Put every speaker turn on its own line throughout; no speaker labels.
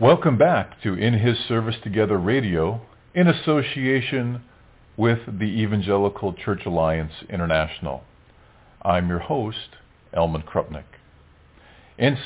Welcome back to In His Service Together Radio in association with the Evangelical Church Alliance International. I'm your host, Elman Krupnick. In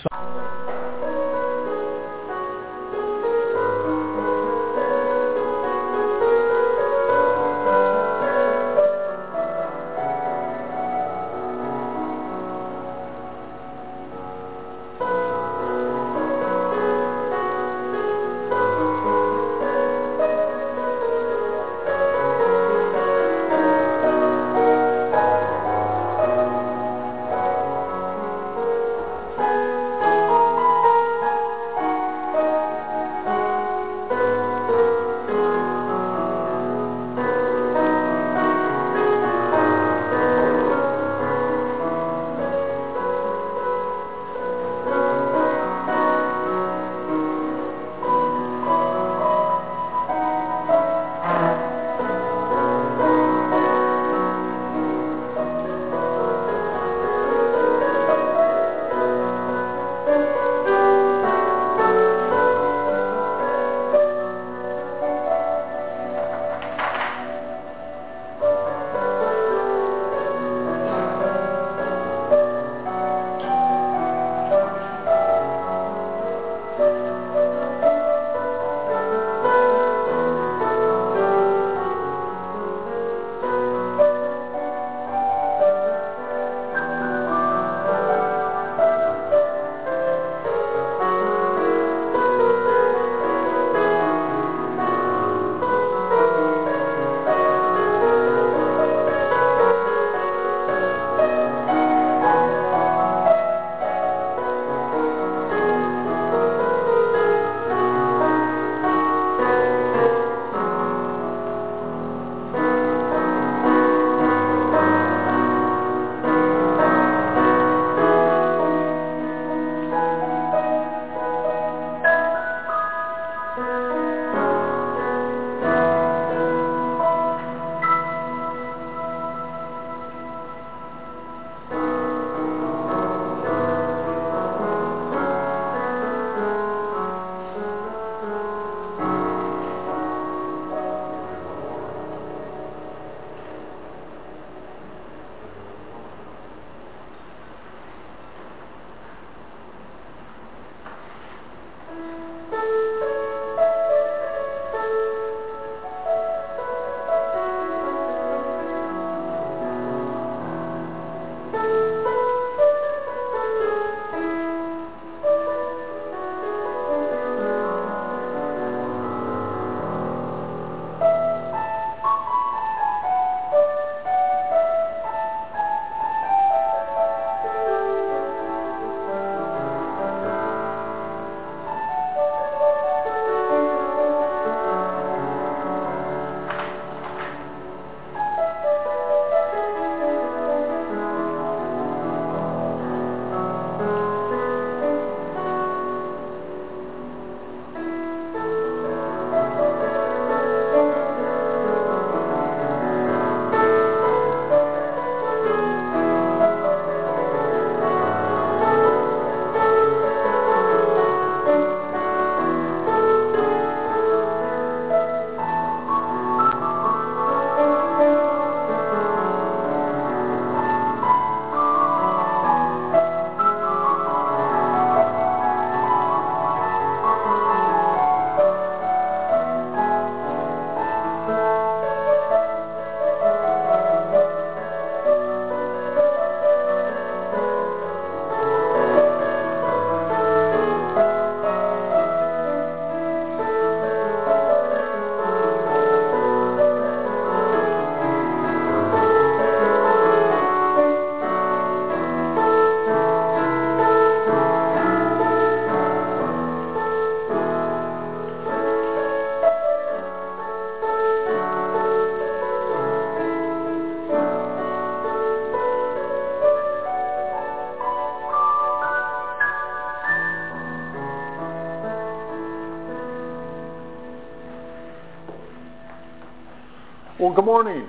Well, good morning.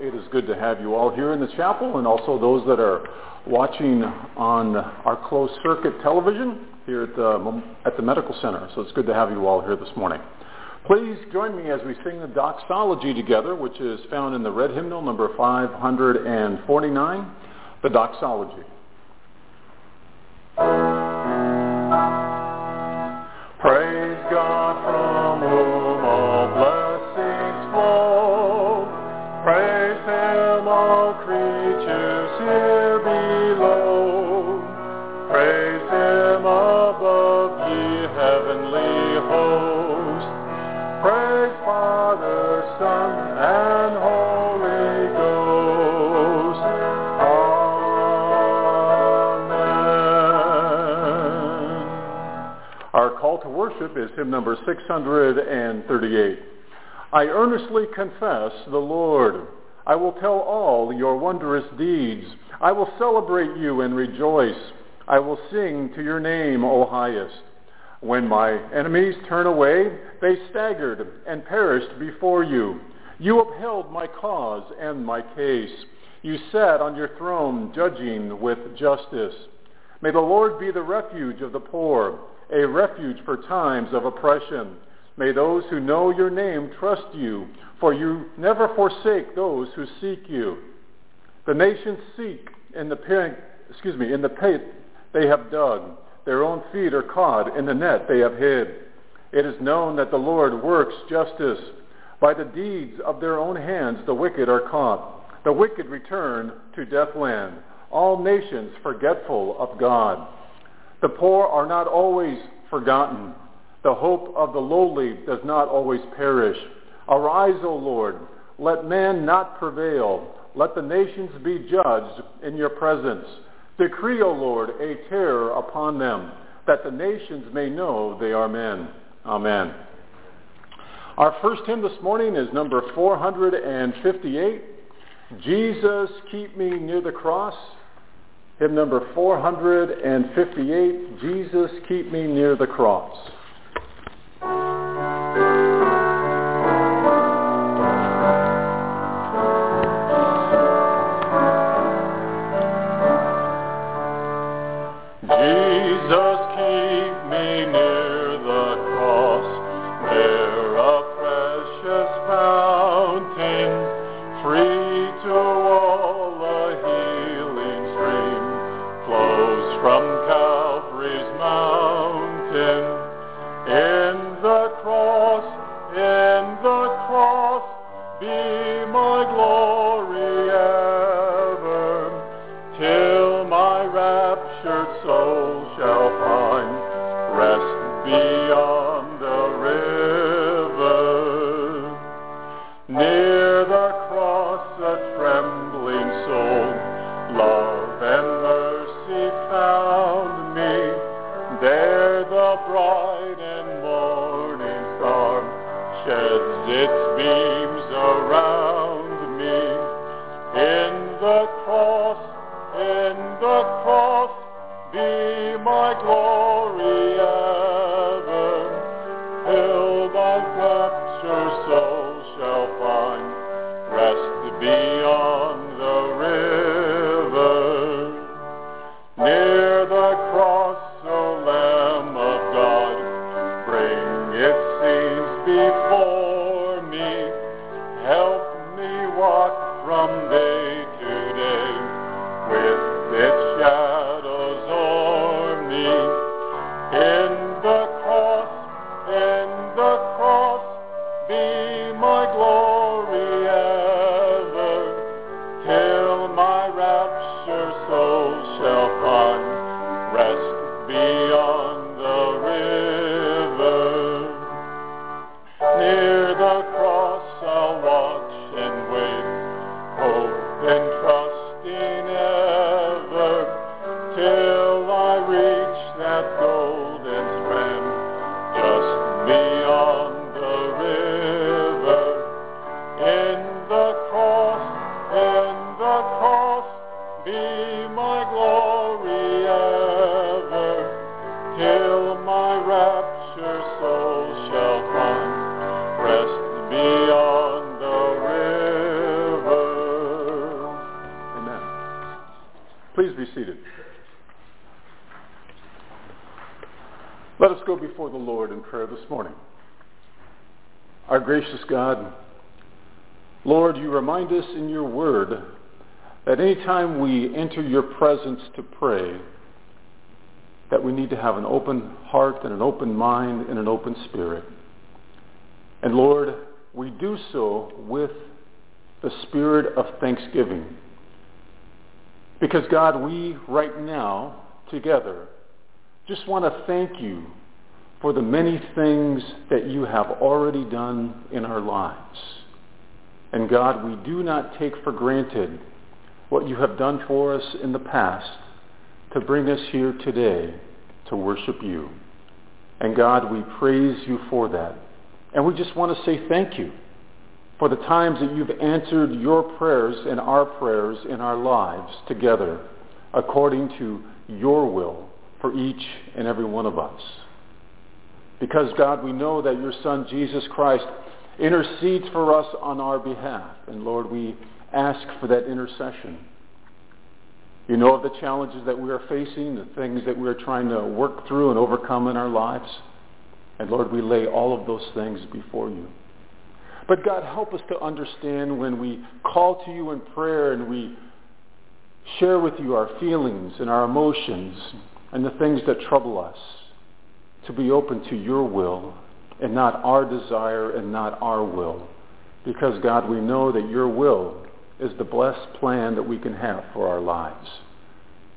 It is good to have you all here in the chapel and also those that are
watching on our closed circuit television here at the, at the Medical Center. So it's good to have you all here this morning. Please join me as we sing the doxology together, which is found in the red hymnal number 549, the doxology. Hymn number 638. I earnestly confess the Lord. I will tell all your wondrous deeds. I will celebrate you and rejoice. I will sing to your name, O highest. When my enemies turn away, they staggered and perished before you. You upheld my cause and my case. You sat on your throne judging with justice. May the Lord be the refuge of the poor, a refuge for times of oppression. May those who know your name trust you, for you never forsake those who seek you. The nations seek in the pit, excuse me, in the pit they have dug. Their own feet are caught in the net they have hid. It is known that the Lord works justice. By the deeds of their own hands the wicked are caught. The wicked return to deathland. All nations forgetful of God. The poor are not always forgotten. The hope of the lowly does not always perish. Arise, O Lord. Let man not prevail. Let the nations be judged in your presence. Decree, O Lord, a terror upon them, that the nations may know they are men. Amen. Our first hymn this morning is number 458, Jesus, Keep Me Near the Cross. Hymn number 458, Jesus, Keep Me Near the Cross. Gracious God, Lord, you remind us in your word that anytime we enter your presence to pray, that we need to have an open heart and an open mind and an open spirit. And Lord, we do so with the spirit of thanksgiving. Because God, we right now, together, just want to thank you for the many things that you have already done in our lives. And God, we do not take for granted what you have done for us in the past to bring us here today to worship you. And God, we praise you for that. And we just want to say thank you for the times that you've answered your prayers and our prayers in our lives together according to your will for each and every one of us. Because, God, we know that your Son, Jesus Christ, intercedes for us on our behalf. And, Lord, we ask for that intercession. You know of the challenges that we are facing, the things that we are trying to work through and overcome in our lives. And, Lord, we lay all of those things before you. But, God, help us to understand when we call to you in prayer and we share with you our feelings and our emotions and the things that trouble us to be open to your will and not our desire and not our will. Because, God, we know that your will is the blessed plan that we can have for our lives.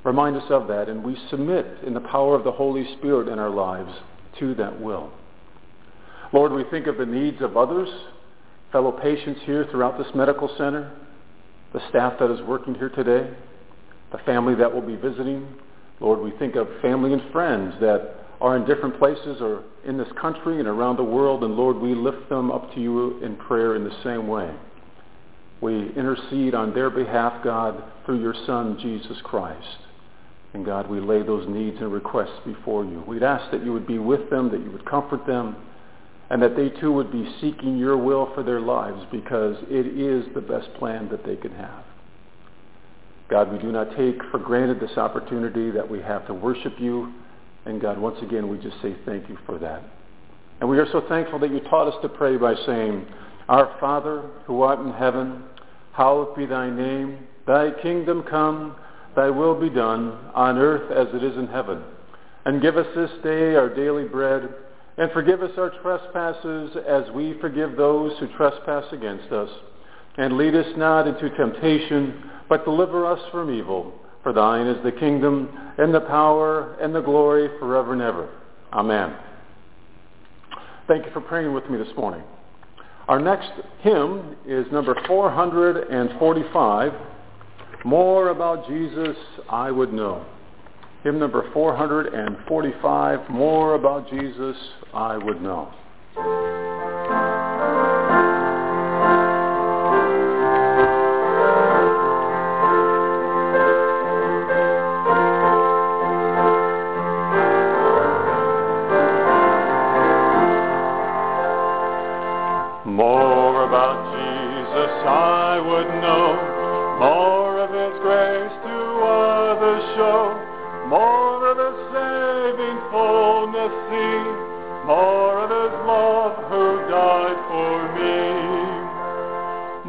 Remind us of that, and we submit in the power of the Holy Spirit in our lives to that will. Lord, we think of the needs of others, fellow patients here throughout this medical center, the staff that is working here today, the family that will be visiting. Lord, we think of family and friends that are in different places or in this country and around the world. And Lord, we lift them up to you in prayer in the same way. We intercede on their behalf, God, through your Son, Jesus Christ. And God, we lay those needs and requests before you. We'd ask that you would be with them, that you would comfort them, and that they too would be seeking your will for their lives because it is the best plan that they can have. God, we do not take for granted this opportunity that we have to worship you and God, once again, we just say thank you for that. And we are so thankful that you taught us to pray by saying, Our Father, who art in heaven, hallowed be thy name. Thy kingdom come, thy will be done, on earth as it is in heaven. And give us this day our daily bread, and forgive us our trespasses as we forgive those who trespass against us. And lead us not into temptation, but deliver us from evil. For thine is the kingdom and the power and the glory forever and ever. Amen. Thank you for praying with me this morning. Our next hymn is number 445, More About Jesus I Would Know. Hymn number 445, More About Jesus I Would Know.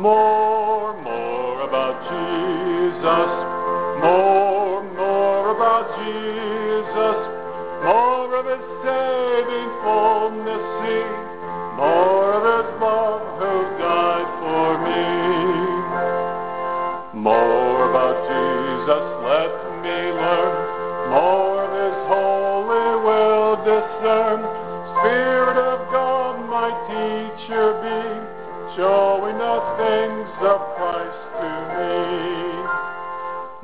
more, more about Jesus, more.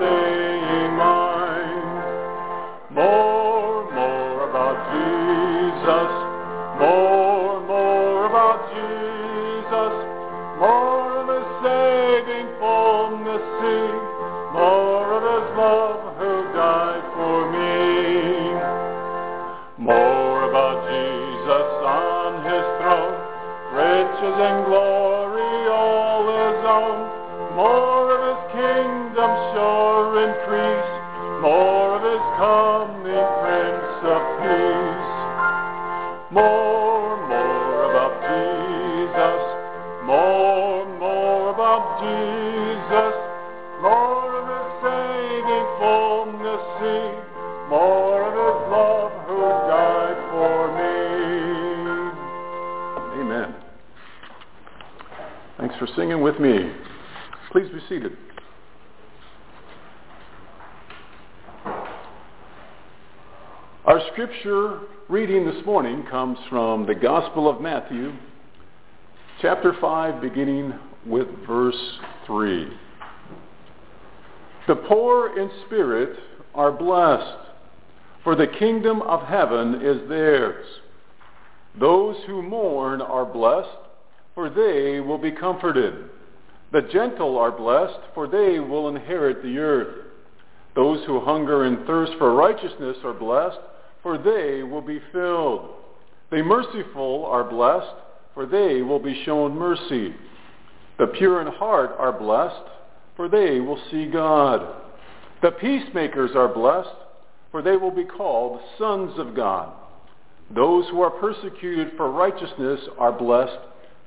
saying mine.
More, more about Jesus. More, more about Jesus. More of His saving. More of His love who died for me. More about Jesus on His throne. Riches and glory all His own. Reading this morning comes from the Gospel of Matthew, chapter 5, beginning with verse 3. The poor in spirit are blessed, for the kingdom of heaven is theirs. Those who mourn are blessed, for they will be comforted. The gentle are blessed, for they will inherit the earth. Those who hunger and thirst for righteousness are blessed, for they will be filled. The merciful are blessed, for they will be shown mercy. The pure in heart are blessed, for they will see God. The peacemakers are blessed, for they will be called sons of God. Those who are persecuted for righteousness are blessed,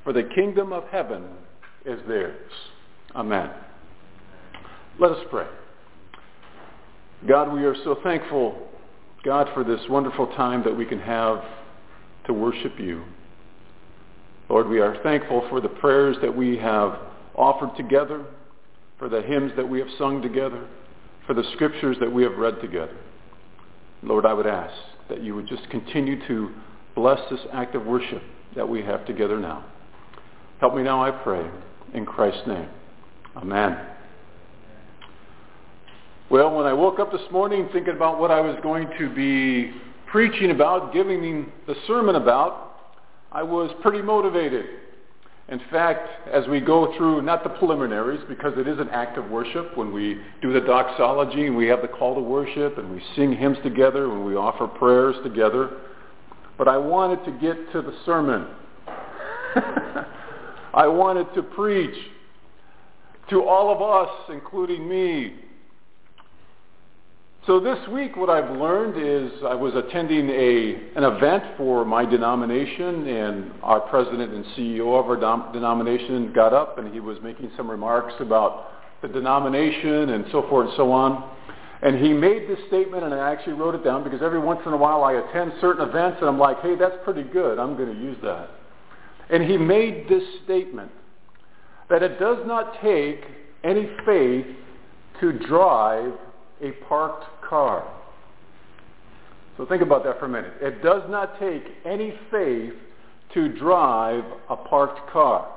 for the kingdom of heaven is theirs. Amen. Let us pray. God, we are so thankful, God, for this wonderful time that we can have to worship you. Lord, we are thankful for the prayers that we have offered together, for the hymns that we have sung together, for the scriptures that we have read together. Lord, I would ask that you would just continue to bless this act of worship that we have together now. Help me now, I pray, in Christ's name. Amen. Well, when I woke up this morning thinking about what I was going to be preaching about, giving the sermon about, I was pretty motivated. In fact, as we go through, not the preliminaries, because it is an act of worship, when we do the doxology and we have the call to worship and we sing hymns together and we offer prayers together, but I wanted to get to the sermon. I wanted to preach to all of us, including me. So this week what I've learned is I was attending a, an event for my denomination and our president and CEO of our dom- denomination got up and he was making some remarks about the denomination and so forth and so on. And he made this statement and I actually wrote it down because every once in a while I attend certain events and I'm like, hey, that's pretty good. I'm going to use that. And he made this statement that it does not take any faith to drive a parked car. So think about that for a minute. It does not take any faith to drive a parked car.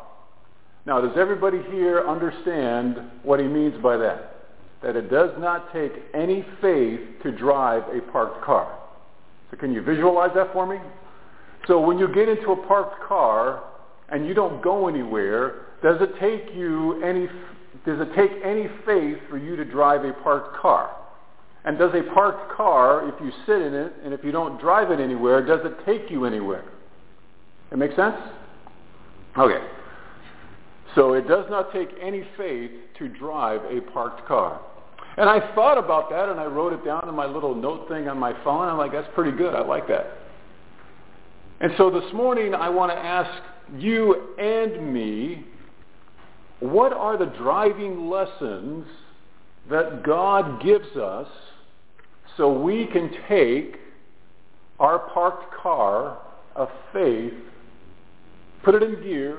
Now, does everybody here understand what he means by that? That it does not take any faith to drive a parked car. So can you visualize that for me? So when you get into a parked car and you don't go anywhere, does it take you any does it take any faith for you to drive a parked car? And does a parked car, if you sit in it and if you don't drive it anywhere, does it take you anywhere? It makes sense? Okay. So it does not take any faith to drive a parked car. And I thought about that and I wrote it down in my little note thing on my phone. I'm like, that's pretty good. I like that. And so this morning I want to ask you and me, what are the driving lessons that God gives us so we can take our parked car of faith, put it in gear,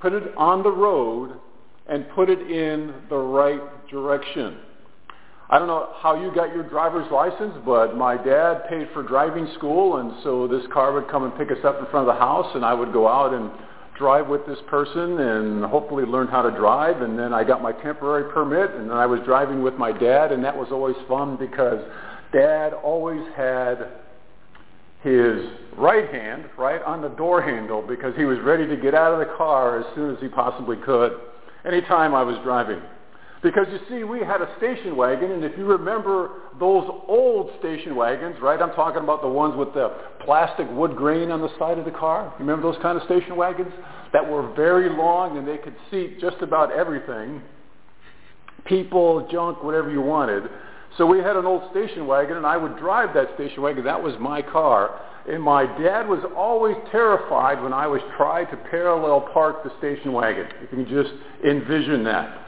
put it on the road, and put it in the right direction. I don't know how you got your driver's license, but my dad paid for driving school, and so this car would come and pick us up in front of the house, and I would go out and drive with this person and hopefully learn how to drive. And then I got my temporary permit, and then I was driving with my dad, and that was always fun because dad always had his right hand right on the door handle because he was ready to get out of the car as soon as he possibly could anytime I was driving. Because you see, we had a station wagon, and if you remember those old station wagons, right? I'm talking about the ones with the plastic wood grain on the side of the car. You remember those kind of station wagons? That were very long and they could seat just about everything. People, junk, whatever you wanted. So we had an old station wagon, and I would drive that station wagon. That was my car. And my dad was always terrified when I was trying to parallel park the station wagon. You can just envision that.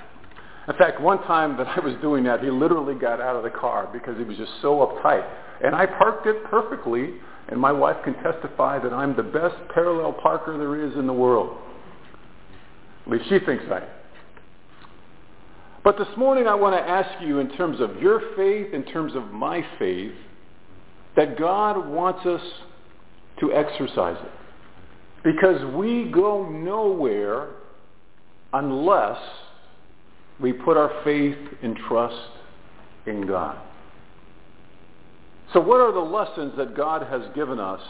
In fact, one time that I was doing that, he literally got out of the car because he was just so uptight. And I parked it perfectly, and my wife can testify that I'm the best parallel parker there is in the world. At least she thinks I am. But this morning I want to ask you in terms of your faith, in terms of my faith, that God wants us to exercise it. Because we go nowhere unless we put our faith and trust in God. So what are the lessons that God has given us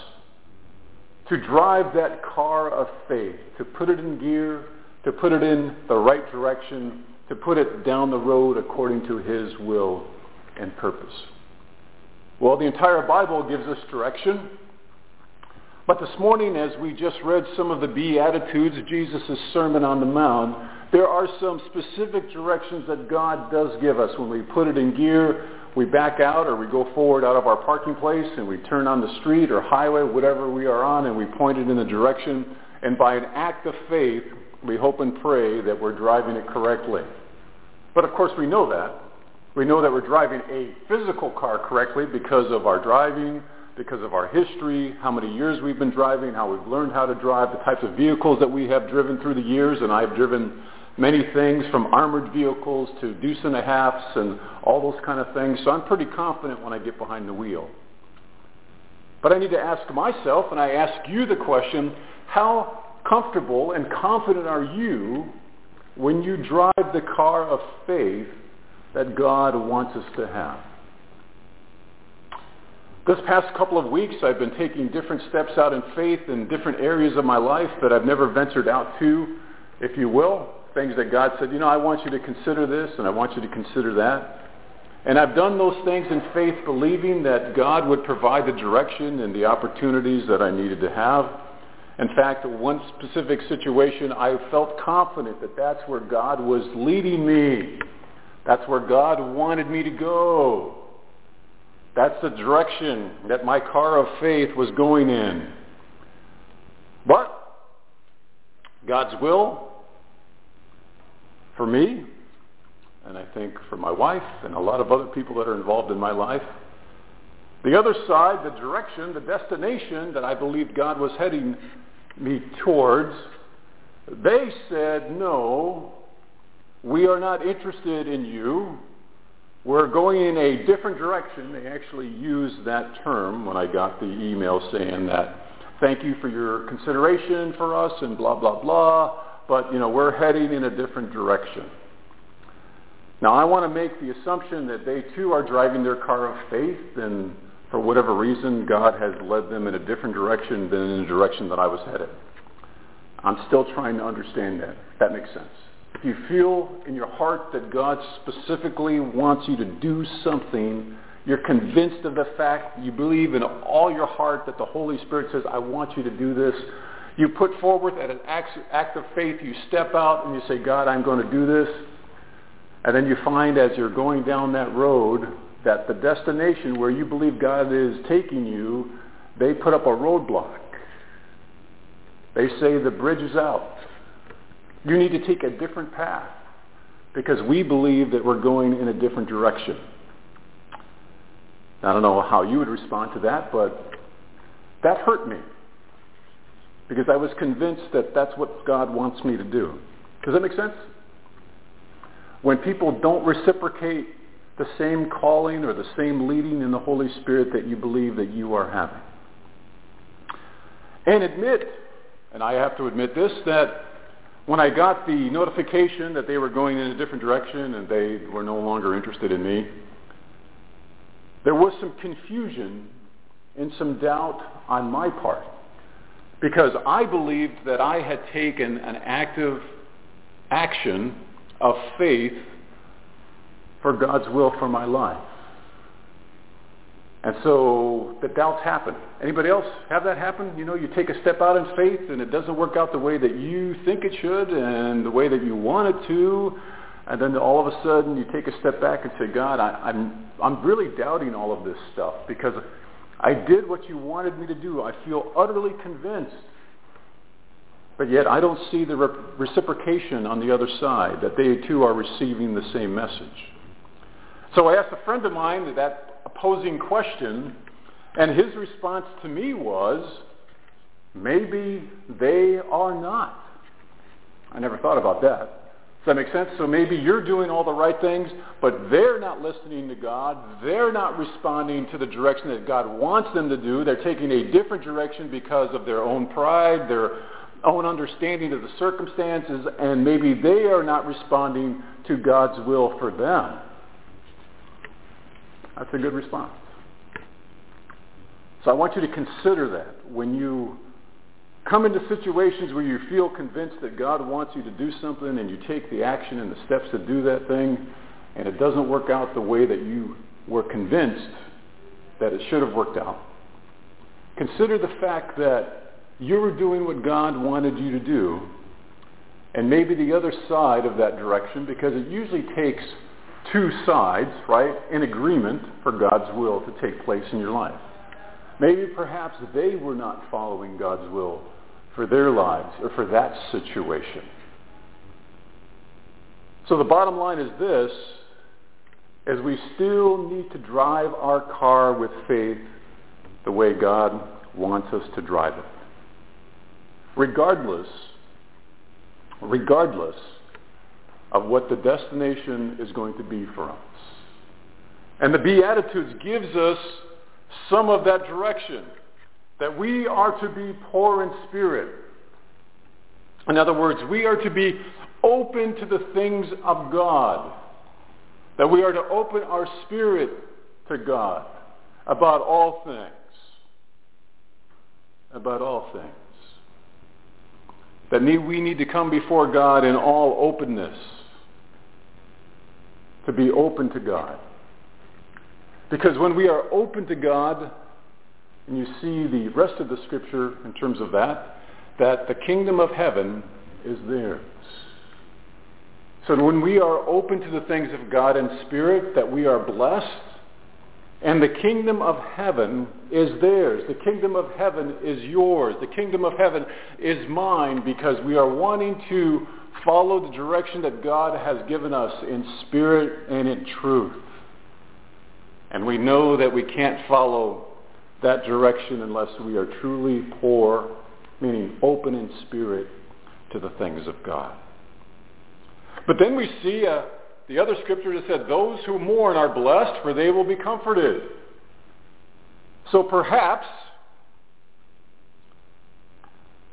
to drive that car of faith, to put it in gear, to put it in the right direction, to put it down the road according to his will and purpose? Well, the entire Bible gives us direction. But this morning, as we just read some of the Beatitudes, Jesus' Sermon on the Mount, there are some specific directions that God does give us. When we put it in gear, we back out or we go forward out of our parking place and we turn on the street or highway, whatever we are on, and we point it in the direction. And by an act of faith, we hope and pray that we're driving it correctly. But of course we know that. We know that we're driving a physical car correctly because of our driving, because of our history, how many years we've been driving, how we've learned how to drive, the types of vehicles that we have driven through the years, and I've driven many things from armored vehicles to deuce and a halfs and all those kind of things. So I'm pretty confident when I get behind the wheel. But I need to ask myself, and I ask you the question, how comfortable and confident are you when you drive the car of faith that God wants us to have? This past couple of weeks, I've been taking different steps out in faith in different areas of my life that I've never ventured out to, if you will things that God said, you know, I want you to consider this and I want you to consider that. And I've done those things in faith believing that God would provide the direction and the opportunities that I needed to have. In fact, one specific situation, I felt confident that that's where God was leading me. That's where God wanted me to go. That's the direction that my car of faith was going in. But God's will for me, and I think for my wife and a lot of other people that are involved in my life. The other side, the direction, the destination that I believed God was heading me towards, they said, no, we are not interested in you. We're going in a different direction. They actually used that term when I got the email saying that, thank you for your consideration for us and blah, blah, blah but you know, we're heading in a different direction. Now, I want to make the assumption that they too are driving their car of faith, and for whatever reason, God has led them in a different direction than in the direction that I was headed. I'm still trying to understand that. That makes sense. If you feel in your heart that God specifically wants you to do something, you're convinced of the fact, you believe in all your heart that the Holy Spirit says, I want you to do this, you put forward at an act of faith, you step out and you say, God, I'm going to do this. And then you find as you're going down that road that the destination where you believe God is taking you, they put up a roadblock. They say the bridge is out. You need to take a different path because we believe that we're going in a different direction. I don't know how you would respond to that, but that hurt me because I was convinced that that's what God wants me to do. Does that make sense? When people don't reciprocate the same calling or the same leading in the Holy Spirit that you believe that you are having. And admit, and I have to admit this, that when I got the notification that they were going in a different direction and they were no longer interested in me, there was some confusion and some doubt on my part because I believed that I had taken an active action of faith for God's will for my life. And so the doubts happen. Anybody else have that happen? You know, you take a step out in faith and it doesn't work out the way that you think it should and the way that you want it to. And then all of a sudden you take a step back and say, God, I, I'm, I'm really doubting all of this stuff because I did what you wanted me to do. I feel utterly convinced. But yet I don't see the re- reciprocation on the other side, that they too are receiving the same message. So I asked a friend of mine that opposing question, and his response to me was, maybe they are not. I never thought about that. Does that make sense? So maybe you're doing all the right things, but they're not listening to God. They're not responding to the direction that God wants them to do. They're taking a different direction because of their own pride, their own understanding of the circumstances, and maybe they are not responding to God's will for them. That's a good response. So I want you to consider that when you come into situations where you feel convinced that God wants you to do something and you take the action and the steps to do that thing and it doesn't work out the way that you were convinced that it should have worked out. Consider the fact that you were doing what God wanted you to do and maybe the other side of that direction because it usually takes two sides, right, in agreement for God's will to take place in your life. Maybe perhaps they were not following God's will for their lives or for that situation. So the bottom line is this, as we still need to drive our car with faith the way God wants us to drive it. Regardless, regardless of what the destination is going to be for us. And the Beatitudes gives us some of that direction, that we are to be poor in spirit. In other words, we are to be open to the things of God, that we are to open our spirit to God about all things. About all things. That we need to come before God in all openness to be open to God. Because when we are open to God, and you see the rest of the scripture in terms of that, that the kingdom of heaven is theirs. So when we are open to the things of God in spirit, that we are blessed, and the kingdom of heaven is theirs. The kingdom of heaven is yours. The kingdom of heaven is mine because we are wanting to follow the direction that God has given us in spirit and in truth. And we know that we can't follow that direction unless we are truly poor, meaning open in spirit to the things of God. But then we see uh, the other scripture that said, those who mourn are blessed, for they will be comforted. So perhaps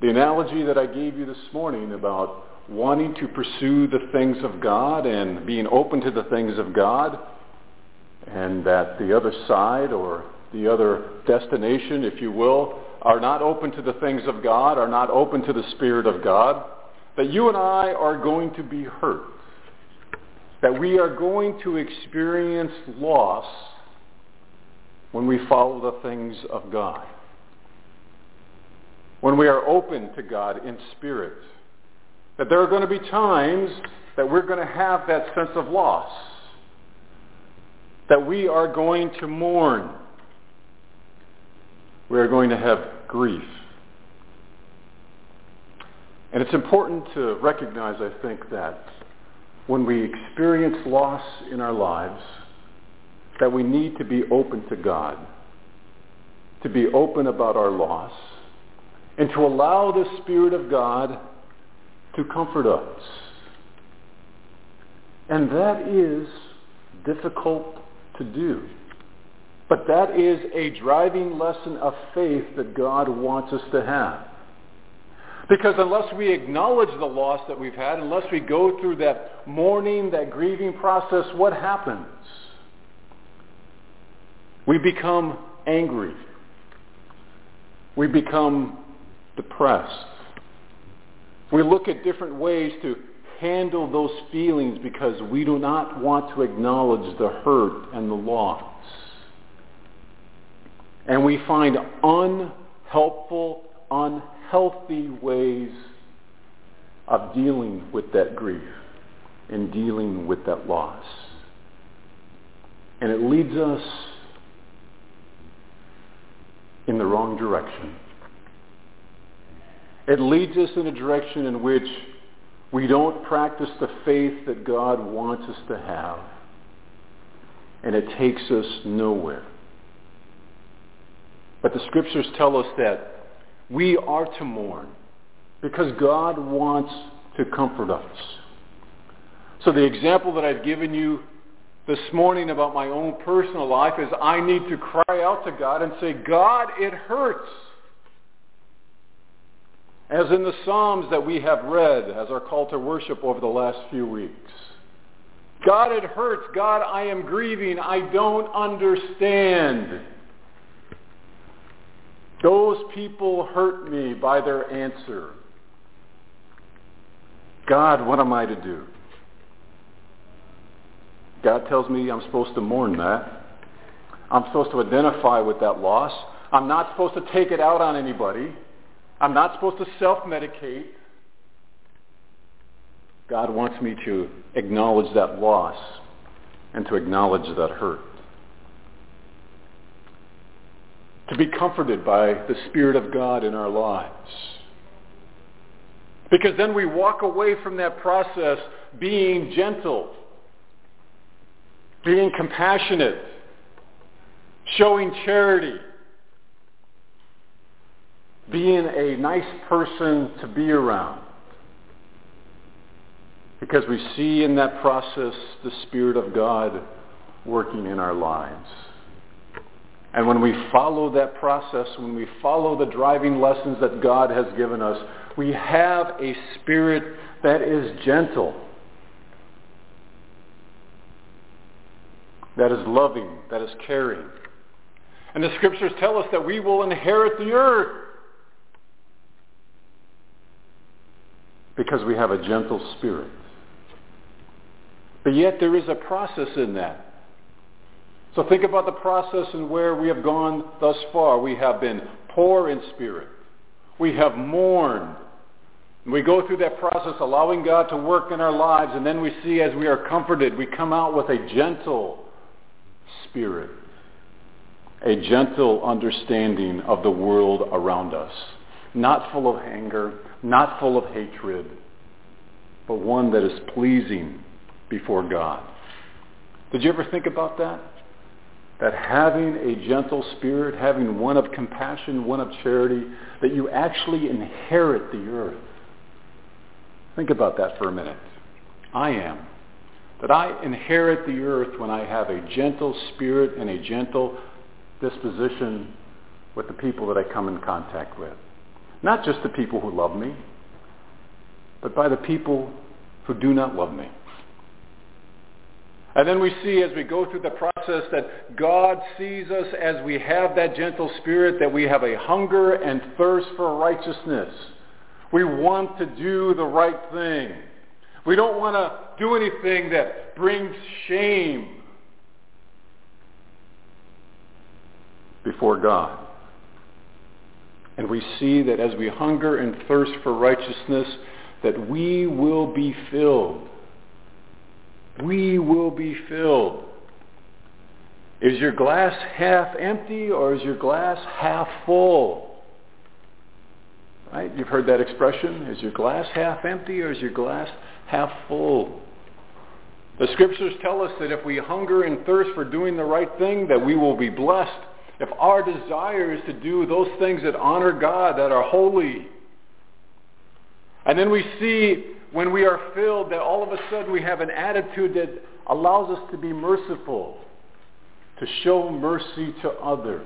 the analogy that I gave you this morning about wanting to pursue the things of God and being open to the things of God, and that the other side or the other destination, if you will, are not open to the things of God, are not open to the Spirit of God, that you and I are going to be hurt, that we are going to experience loss when we follow the things of God. When we are open to God in spirit that there are going to be times that we're going to have that sense of loss, that we are going to mourn, we are going to have grief. And it's important to recognize, I think, that when we experience loss in our lives, that we need to be open to God, to be open about our loss, and to allow the Spirit of God to comfort us. And that is difficult to do. But that is a driving lesson of faith that God wants us to have. Because unless we acknowledge the loss that we've had, unless we go through that mourning, that grieving process, what happens? We become angry. We become depressed. We look at different ways to handle those feelings because we do not want to acknowledge the hurt and the loss. And we find unhelpful, unhealthy ways of dealing with that grief and dealing with that loss. And it leads us in the wrong direction. It leads us in a direction in which we don't practice the faith that God wants us to have. And it takes us nowhere. But the scriptures tell us that we are to mourn because God wants to comfort us. So the example that I've given you this morning about my own personal life is I need to cry out to God and say, God, it hurts. As in the Psalms that we have read as our call to worship over the last few weeks. God, it hurts. God, I am grieving. I don't understand. Those people hurt me by their answer. God, what am I to do? God tells me I'm supposed to mourn that. I'm supposed to identify with that loss. I'm not supposed to take it out on anybody. I'm not supposed to self-medicate. God wants me to acknowledge that loss and to acknowledge that hurt. To be comforted by the Spirit of God in our lives. Because then we walk away from that process being gentle, being compassionate, showing charity, being a nice person to be around. Because we see in that process the Spirit of God working in our lives. And when we follow that process, when we follow the driving lessons that God has given us, we have a spirit that is gentle, that is loving, that is caring. And the scriptures tell us that we will inherit the earth because we have a gentle spirit. But yet there is a process in that. So think about the process and where we have gone thus far. We have been poor in spirit. We have mourned. We go through that process allowing God to work in our lives and then we see as we are comforted, we come out with a gentle spirit, a gentle understanding of the world around us. Not full of anger, not full of hatred, but one that is pleasing before God. Did you ever think about that? That having a gentle spirit, having one of compassion, one of charity, that you actually inherit the earth. Think about that for a minute. I am. That I inherit the earth when I have a gentle spirit and a gentle disposition with the people that I come in contact with. Not just the people who love me, but by the people who do not love me. And then we see as we go through the process that God sees us as we have that gentle spirit, that we have a hunger and thirst for righteousness. We want to do the right thing. We don't want to do anything that brings shame before God. And we see that as we hunger and thirst for righteousness, that we will be filled. We will be filled. Is your glass half empty or is your glass half full? Right? You've heard that expression. Is your glass half empty or is your glass half full? The scriptures tell us that if we hunger and thirst for doing the right thing, that we will be blessed. If our desire is to do those things that honor God, that are holy, and then we see when we are filled that all of a sudden we have an attitude that allows us to be merciful, to show mercy to others,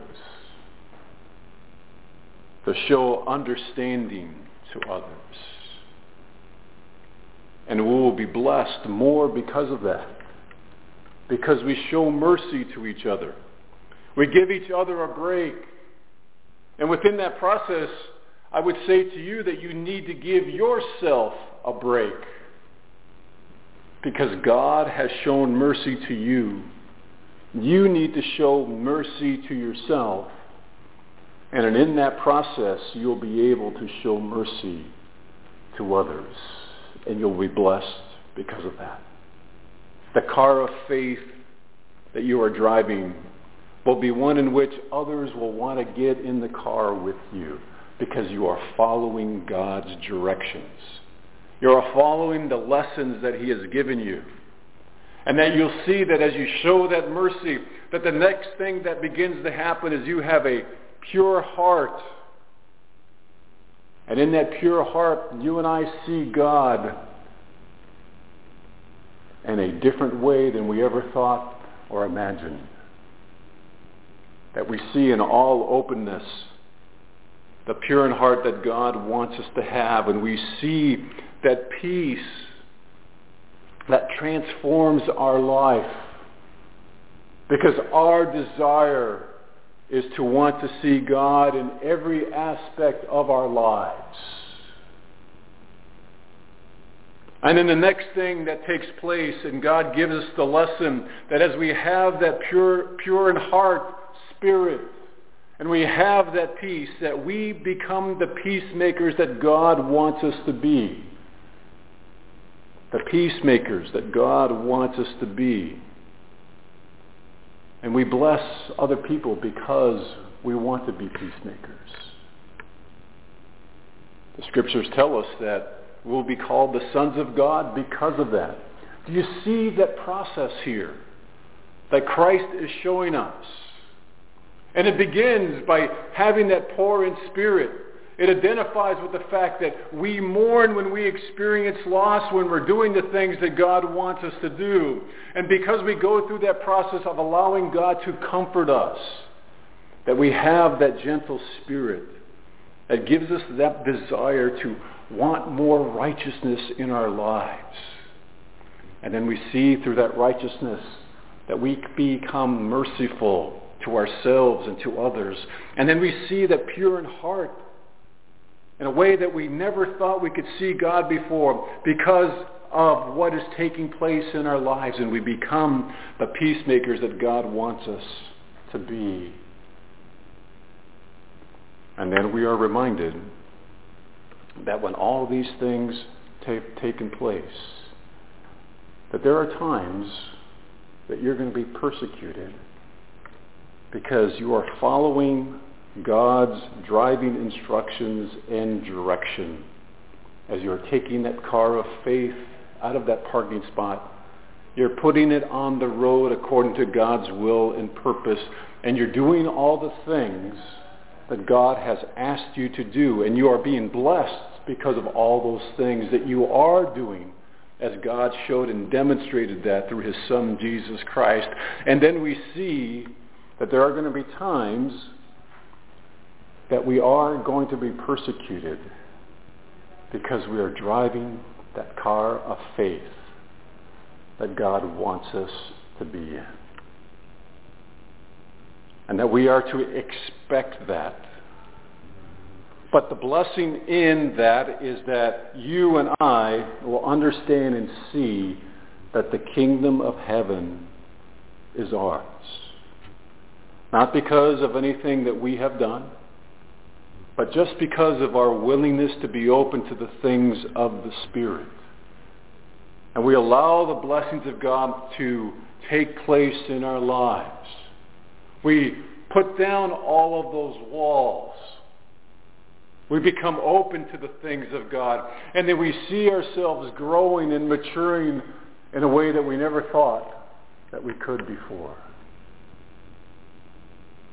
to show understanding to others. And we will be blessed more because of that. Because we show mercy to each other. We give each other a break. And within that process, I would say to you that you need to give yourself a break because God has shown mercy to you. You need to show mercy to yourself. And in that process, you'll be able to show mercy to others. And you'll be blessed because of that. The car of faith that you are driving will be one in which others will want to get in the car with you because you are following God's directions. You are following the lessons that he has given you. And that you'll see that as you show that mercy, that the next thing that begins to happen is you have a pure heart. And in that pure heart, you and I see God in a different way than we ever thought or imagined. That we see in all openness the pure in heart that God wants us to have, and we see that peace that transforms our life. Because our desire is to want to see God in every aspect of our lives. And then the next thing that takes place, and God gives us the lesson that as we have that pure, pure in heart spirit, and we have that peace, that we become the peacemakers that God wants us to be. The peacemakers that God wants us to be. And we bless other people because we want to be peacemakers. The scriptures tell us that we'll be called the sons of God because of that. Do you see that process here that Christ is showing us? And it begins by having that poor in spirit. It identifies with the fact that we mourn when we experience loss, when we're doing the things that God wants us to do. And because we go through that process of allowing God to comfort us, that we have that gentle spirit that gives us that desire to want more righteousness in our lives. And then we see through that righteousness that we become merciful to ourselves and to others. And then we see that pure in heart in a way that we never thought we could see God before because of what is taking place in our lives and we become the peacemakers that God wants us to be. And then we are reminded that when all these things take taken place, that there are times that you're going to be persecuted because you are following God's driving instructions and direction as you're taking that car of faith out of that parking spot. You're putting it on the road according to God's will and purpose, and you're doing all the things that God has asked you to do, and you are being blessed because of all those things that you are doing as God showed and demonstrated that through his son Jesus Christ. And then we see that there are going to be times that we are going to be persecuted because we are driving that car of faith that God wants us to be in. And that we are to expect that. But the blessing in that is that you and I will understand and see that the kingdom of heaven is ours. Not because of anything that we have done, but just because of our willingness to be open to the things of the Spirit. And we allow the blessings of God to take place in our lives. We put down all of those walls. We become open to the things of God. And then we see ourselves growing and maturing in a way that we never thought that we could before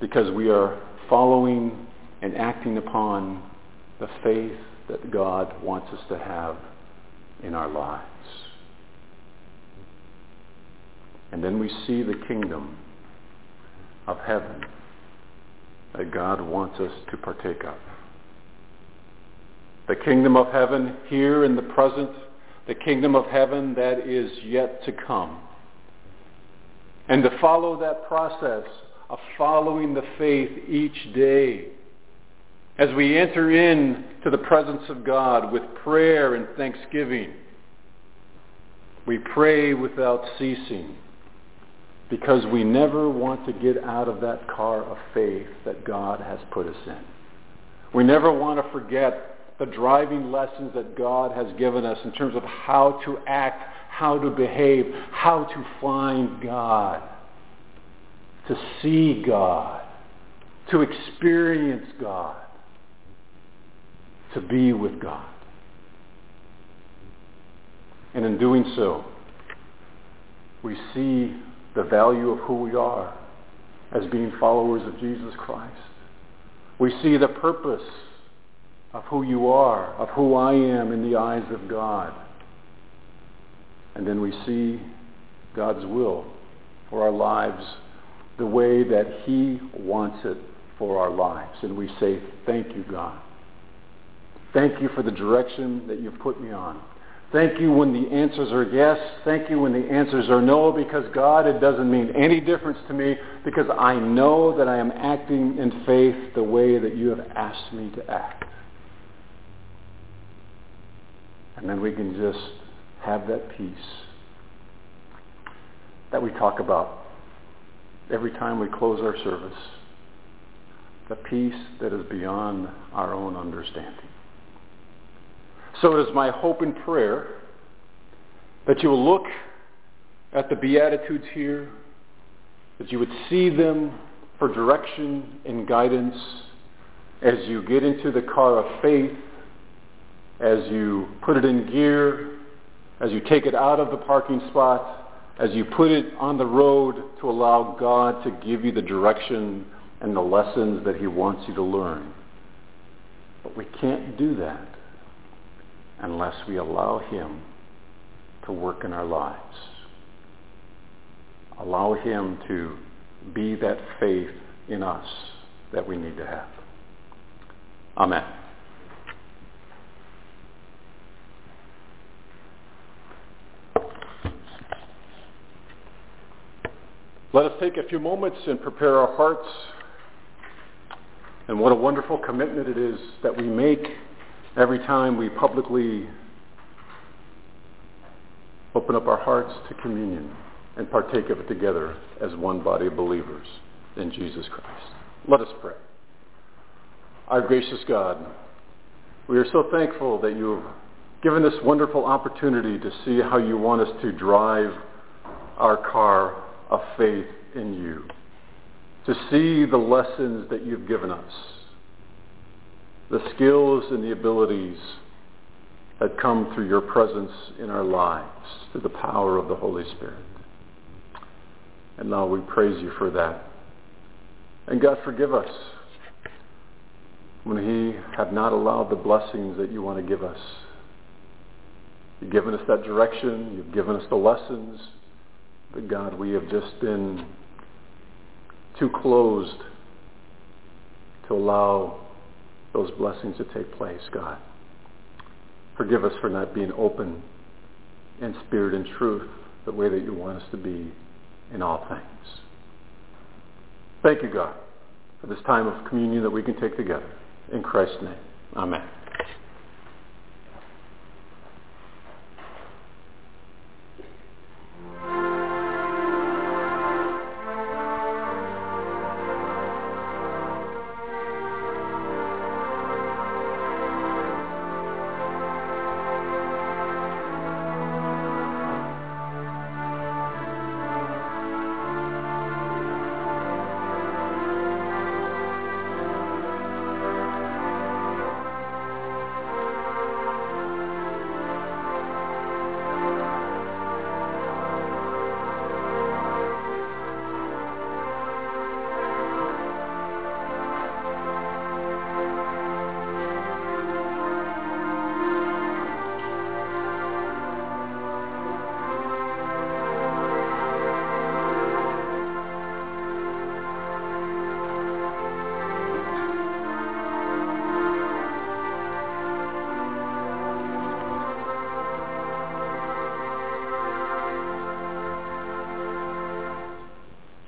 because we are following and acting upon the faith that God wants us to have in our lives. And then we see the kingdom of heaven that God wants us to partake of. The kingdom of heaven here in the present, the kingdom of heaven that is yet to come. And to follow that process of following the faith each day as we enter in to the presence of God with prayer and thanksgiving, we pray without ceasing because we never want to get out of that car of faith that God has put us in. We never want to forget the driving lessons that God has given us in terms of how to act, how to behave, how to find God, to see God, to experience God, to be with God. And in doing so, we see the value of who we are as being followers of Jesus Christ. We see the purpose of who you are, of who I am in the eyes of God. And then we see God's will for our lives the way that he wants it for our lives. And we say, thank you, God. Thank you for the direction that you've put me on. Thank you when the answers are yes. Thank you when the answers are no, because God, it doesn't mean any difference to me, because I know that I am acting in faith the way that you have asked me to act. And then we can just have that peace that we talk about every time we close our service. The peace that is beyond our own understanding. So it is my hope and prayer that you will look at the Beatitudes here, that you would see them for direction and guidance as you get into the car of faith, as you put it in gear, as you take it out of the parking spot, as you put it on the road to allow God to give you the direction and the lessons that he wants you to learn. But we can't do that unless we allow him to work in our lives. Allow him to be that faith in us that we need to have. Amen. Let us take a few moments and prepare our hearts. And what a wonderful commitment it is that we make every time we publicly open up our hearts to communion and partake of it together as one body of believers in Jesus Christ. Let us pray. Our gracious God, we are so thankful that you have given us wonderful opportunity to see how you want us to drive our car of faith in you, to see the lessons that you've given us the skills and the abilities that come through your presence in our lives, through the power of the Holy Spirit. And now we praise you for that. And God, forgive us when we have not allowed the blessings that you want to give us. You've given us that direction. You've given us the lessons. But God, we have just been too closed to allow those blessings to take place, God. Forgive us for not being open in spirit and truth the way that you want us to be in all things. Thank you, God, for this time of communion that we can take together. In Christ's name, amen.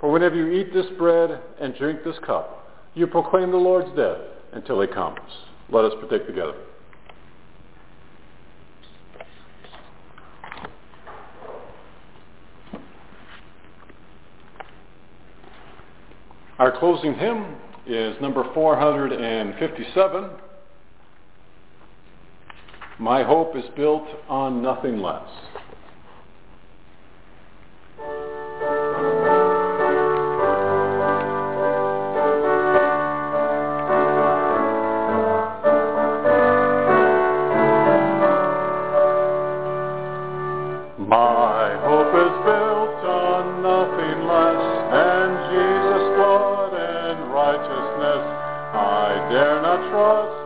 For whenever you eat this bread and drink this cup, you proclaim the Lord's death until he comes. Let us partake together. Our closing hymn is number 457. My hope is built on nothing less. My hope is built on nothing less than Jesus, God, and righteousness. I dare not trust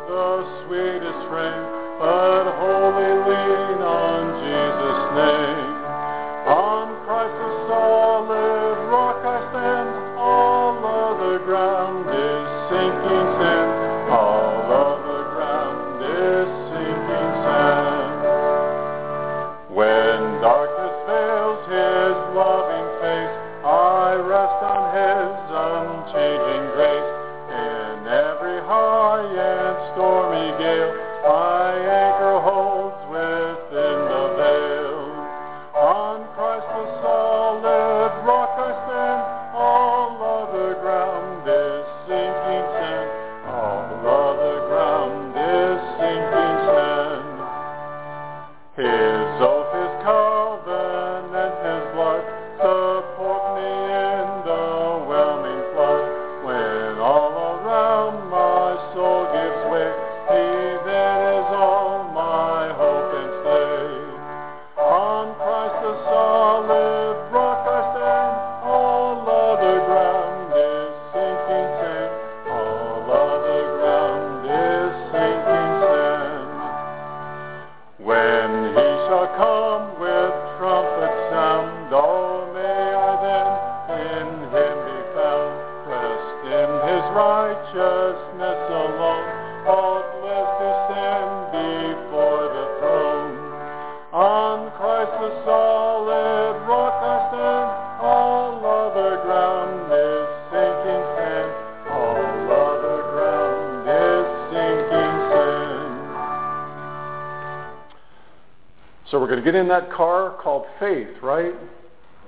going to get in that car called faith, right?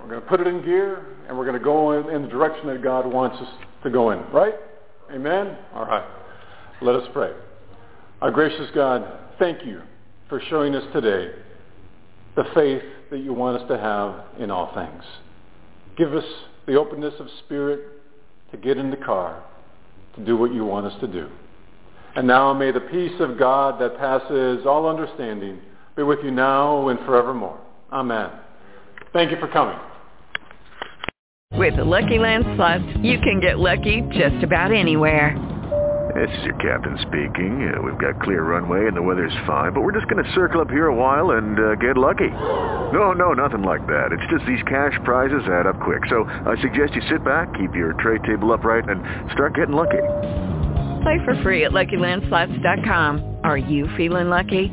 We're going to put it in gear, and we're going to go in, in the direction that God wants us to go in, right? Amen? All right. Let us pray. Our gracious God, thank you for showing us today the faith that you want us to have in all things. Give us the openness of spirit to get in the car, to do what you want us to do. And now may the peace of God that passes all understanding be with you now and forevermore. Amen. Thank you for coming.
With the Lucky Land Slots, you can get lucky just about anywhere.
This is your captain speaking. Uh, we've got clear runway and the weather's fine, but we're just going to circle up here a while and uh, get lucky. No, no, nothing like that. It's just these cash prizes add up quick. So I suggest you sit back, keep your tray table upright, and start getting lucky.
Play for free at LuckyLandSlots.com. Are you feeling lucky?